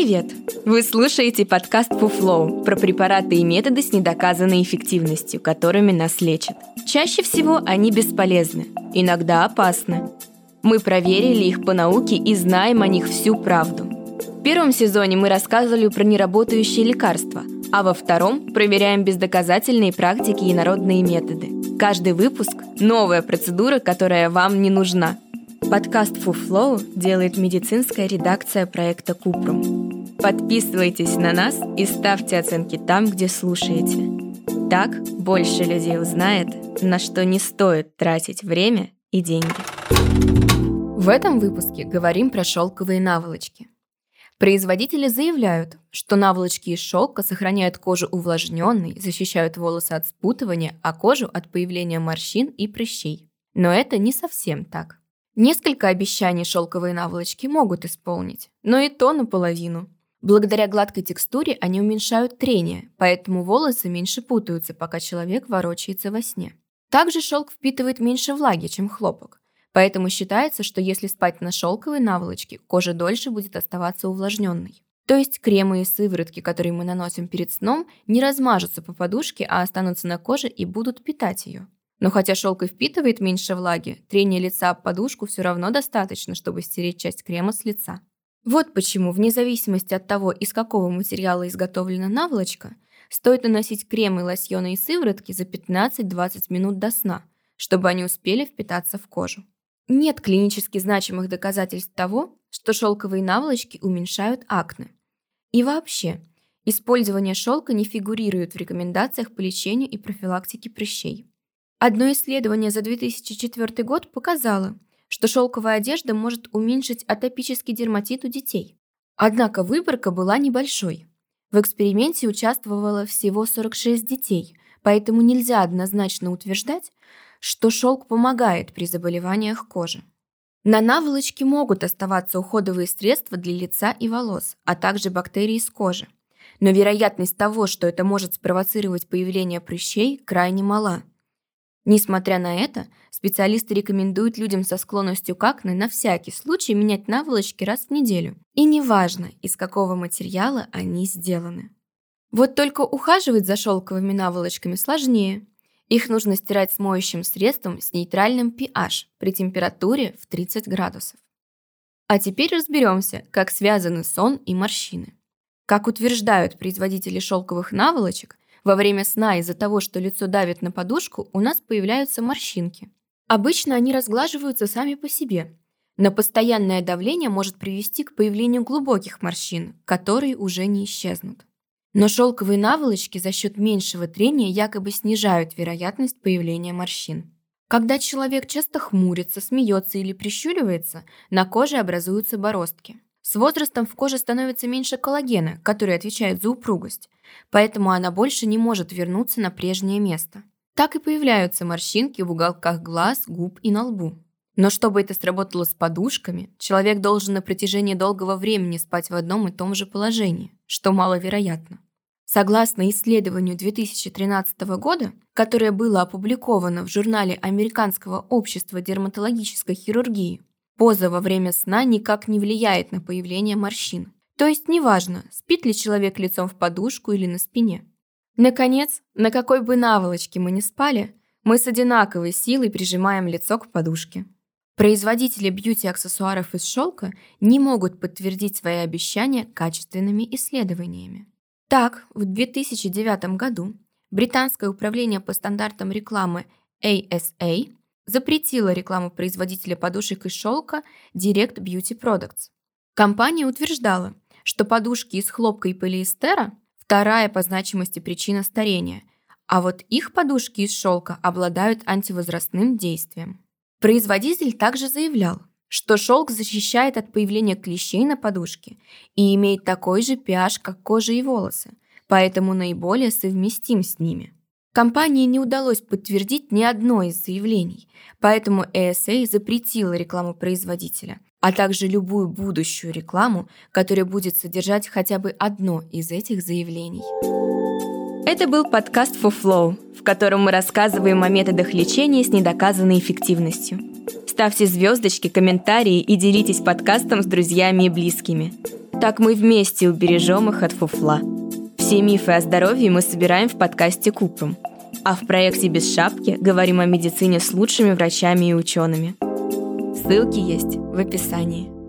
Привет! Вы слушаете подкаст Фуфлоу про препараты и методы с недоказанной эффективностью, которыми нас лечат. Чаще всего они бесполезны, иногда опасны. Мы проверили их по науке и знаем о них всю правду. В первом сезоне мы рассказывали про неработающие лекарства, а во втором проверяем бездоказательные практики и народные методы. Каждый выпуск – новая процедура, которая вам не нужна – Подкаст FuFlow делает медицинская редакция проекта Купрум. Подписывайтесь на нас и ставьте оценки там, где слушаете. Так больше людей узнает, на что не стоит тратить время и деньги. В этом выпуске говорим про шелковые наволочки. Производители заявляют, что наволочки из шелка сохраняют кожу увлажненной, защищают волосы от спутывания, а кожу от появления морщин и прыщей. Но это не совсем так. Несколько обещаний шелковые наволочки могут исполнить, но и то наполовину. Благодаря гладкой текстуре они уменьшают трение, поэтому волосы меньше путаются, пока человек ворочается во сне. Также шелк впитывает меньше влаги, чем хлопок, поэтому считается, что если спать на шелковой наволочке, кожа дольше будет оставаться увлажненной. То есть кремы и сыворотки, которые мы наносим перед сном, не размажутся по подушке, а останутся на коже и будут питать ее. Но хотя шелк и впитывает меньше влаги, трение лица об подушку все равно достаточно, чтобы стереть часть крема с лица. Вот почему, вне зависимости от того, из какого материала изготовлена наволочка, стоит наносить кремы, лосьоны и сыворотки за 15-20 минут до сна, чтобы они успели впитаться в кожу. Нет клинически значимых доказательств того, что шелковые наволочки уменьшают акне. И вообще, использование шелка не фигурирует в рекомендациях по лечению и профилактике прыщей. Одно исследование за 2004 год показало, что шелковая одежда может уменьшить атопический дерматит у детей. Однако выборка была небольшой. В эксперименте участвовало всего 46 детей, поэтому нельзя однозначно утверждать, что шелк помогает при заболеваниях кожи. На наволочке могут оставаться уходовые средства для лица и волос, а также бактерии из кожи. Но вероятность того, что это может спровоцировать появление прыщей, крайне мала – Несмотря на это, специалисты рекомендуют людям со склонностью к акне на всякий случай менять наволочки раз в неделю. И неважно, из какого материала они сделаны. Вот только ухаживать за шелковыми наволочками сложнее. Их нужно стирать с моющим средством с нейтральным pH при температуре в 30 градусов. А теперь разберемся, как связаны сон и морщины. Как утверждают производители шелковых наволочек, во время сна из-за того, что лицо давит на подушку, у нас появляются морщинки. Обычно они разглаживаются сами по себе, но постоянное давление может привести к появлению глубоких морщин, которые уже не исчезнут. Но шелковые наволочки за счет меньшего трения якобы снижают вероятность появления морщин. Когда человек часто хмурится, смеется или прищуривается, на коже образуются бороздки. С возрастом в коже становится меньше коллагена, который отвечает за упругость, поэтому она больше не может вернуться на прежнее место. Так и появляются морщинки в уголках глаз, губ и на лбу. Но чтобы это сработало с подушками, человек должен на протяжении долгого времени спать в одном и том же положении, что маловероятно. Согласно исследованию 2013 года, которое было опубликовано в журнале Американского общества дерматологической хирургии, Поза во время сна никак не влияет на появление морщин. То есть неважно, спит ли человек лицом в подушку или на спине. Наконец, на какой бы наволочке мы ни спали, мы с одинаковой силой прижимаем лицо к подушке. Производители бьюти-аксессуаров из шелка не могут подтвердить свои обещания качественными исследованиями. Так, в 2009 году Британское управление по стандартам рекламы ASA запретила рекламу производителя подушек из шелка Direct Beauty Products. Компания утверждала, что подушки из хлопка и полиэстера – вторая по значимости причина старения, а вот их подушки из шелка обладают антивозрастным действием. Производитель также заявлял, что шелк защищает от появления клещей на подушке и имеет такой же pH, как кожа и волосы, поэтому наиболее совместим с ними – Компании не удалось подтвердить ни одно из заявлений, поэтому ESA запретила рекламу производителя, а также любую будущую рекламу, которая будет содержать хотя бы одно из этих заявлений. Это был подкаст For Flow, в котором мы рассказываем о методах лечения с недоказанной эффективностью. Ставьте звездочки, комментарии и делитесь подкастом с друзьями и близкими. Так мы вместе убережем их от фуфла. Все мифы о здоровье мы собираем в подкасте Купрум. А в проекте «Без шапки» говорим о медицине с лучшими врачами и учеными. Ссылки есть в описании.